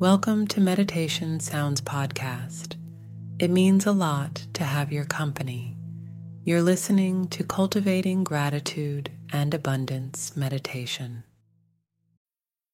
Welcome to Meditation Sounds Podcast. It means a lot to have your company. You're listening to Cultivating Gratitude and Abundance Meditation.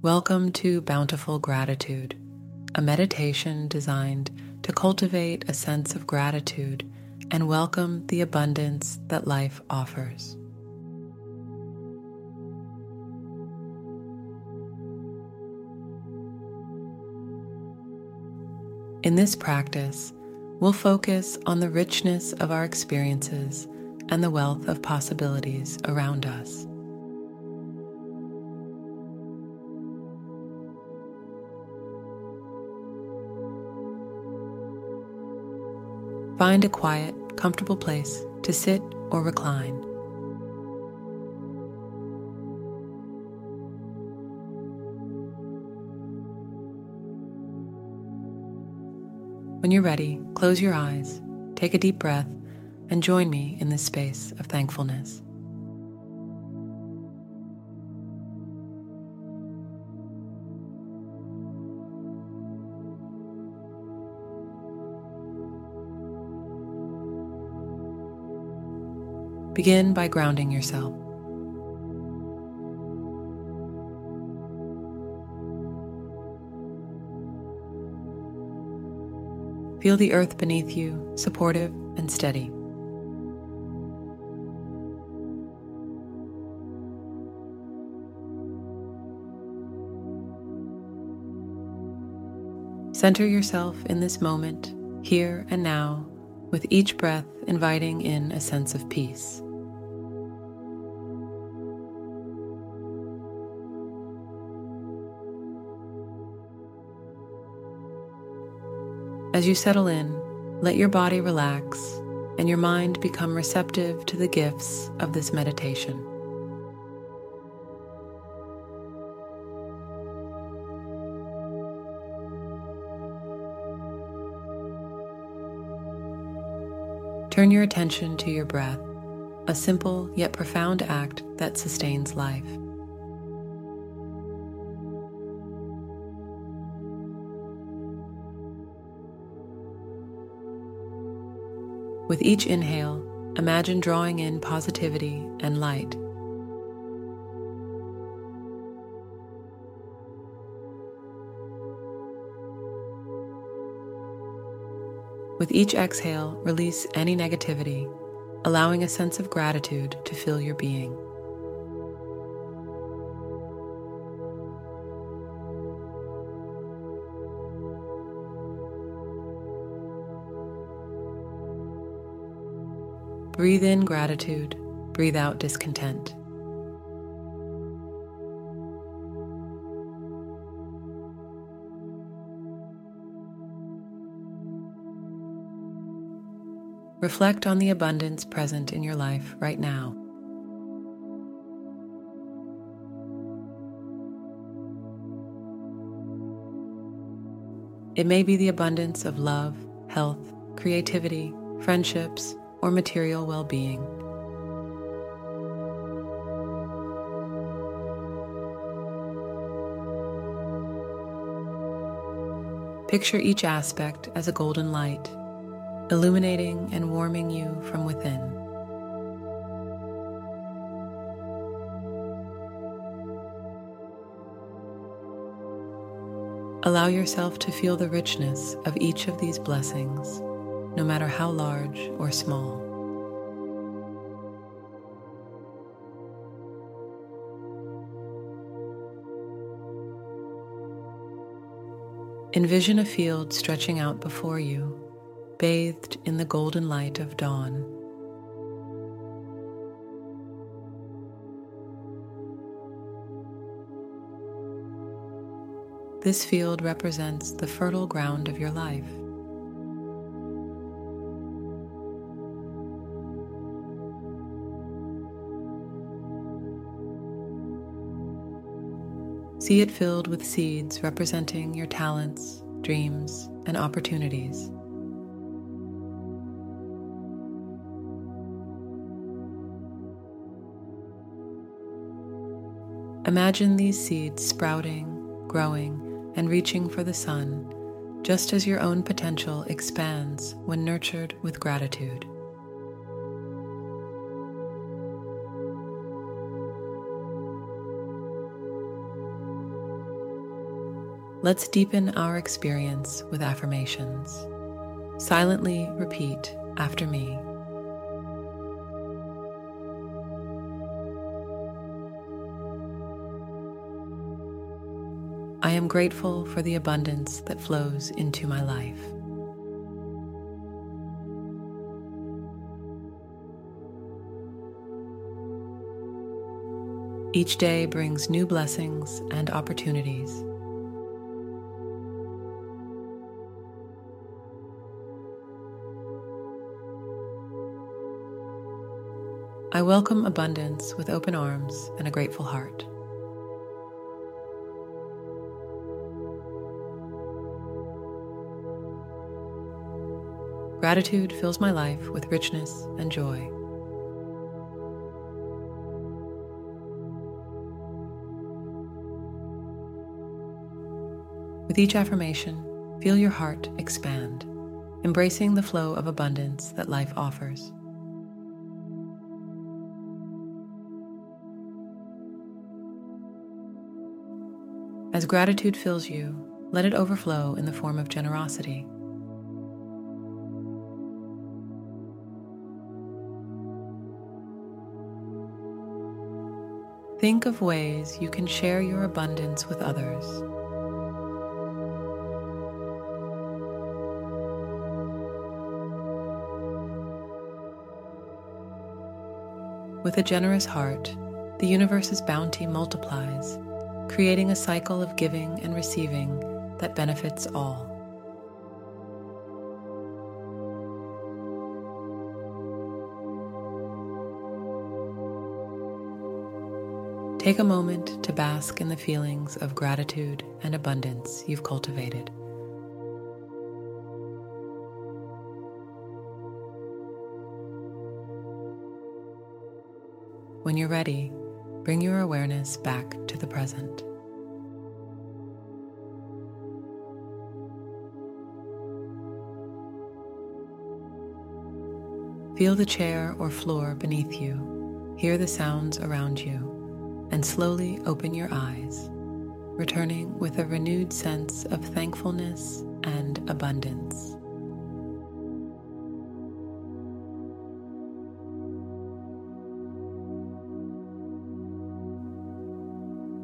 Welcome to Bountiful Gratitude, a meditation designed to cultivate a sense of gratitude and welcome the abundance that life offers. In this practice, we'll focus on the richness of our experiences and the wealth of possibilities around us. Find a quiet, comfortable place to sit or recline. When you're ready, close your eyes, take a deep breath, and join me in this space of thankfulness. Begin by grounding yourself. Feel the earth beneath you, supportive and steady. Center yourself in this moment, here and now, with each breath inviting in a sense of peace. As you settle in, let your body relax and your mind become receptive to the gifts of this meditation. Turn your attention to your breath, a simple yet profound act that sustains life. With each inhale, imagine drawing in positivity and light. With each exhale, release any negativity, allowing a sense of gratitude to fill your being. Breathe in gratitude, breathe out discontent. Reflect on the abundance present in your life right now. It may be the abundance of love, health, creativity, friendships, or material well being. Picture each aspect as a golden light, illuminating and warming you from within. Allow yourself to feel the richness of each of these blessings no matter how large or small. Envision a field stretching out before you, bathed in the golden light of dawn. This field represents the fertile ground of your life. See it filled with seeds representing your talents, dreams, and opportunities. Imagine these seeds sprouting, growing, and reaching for the sun, just as your own potential expands when nurtured with gratitude. Let's deepen our experience with affirmations. Silently repeat after me. I am grateful for the abundance that flows into my life. Each day brings new blessings and opportunities. I welcome abundance with open arms and a grateful heart. Gratitude fills my life with richness and joy. With each affirmation, feel your heart expand, embracing the flow of abundance that life offers. As gratitude fills you, let it overflow in the form of generosity. Think of ways you can share your abundance with others. With a generous heart, the universe's bounty multiplies creating a cycle of giving and receiving that benefits all. Take a moment to bask in the feelings of gratitude and abundance you've cultivated. When you're ready, bring your awareness back to the present. Feel the chair or floor beneath you, hear the sounds around you, and slowly open your eyes, returning with a renewed sense of thankfulness and abundance.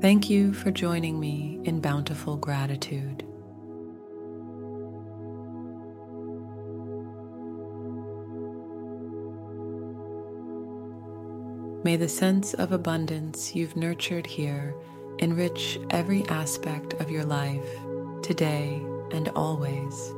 Thank you for joining me in bountiful gratitude. May the sense of abundance you've nurtured here enrich every aspect of your life today and always.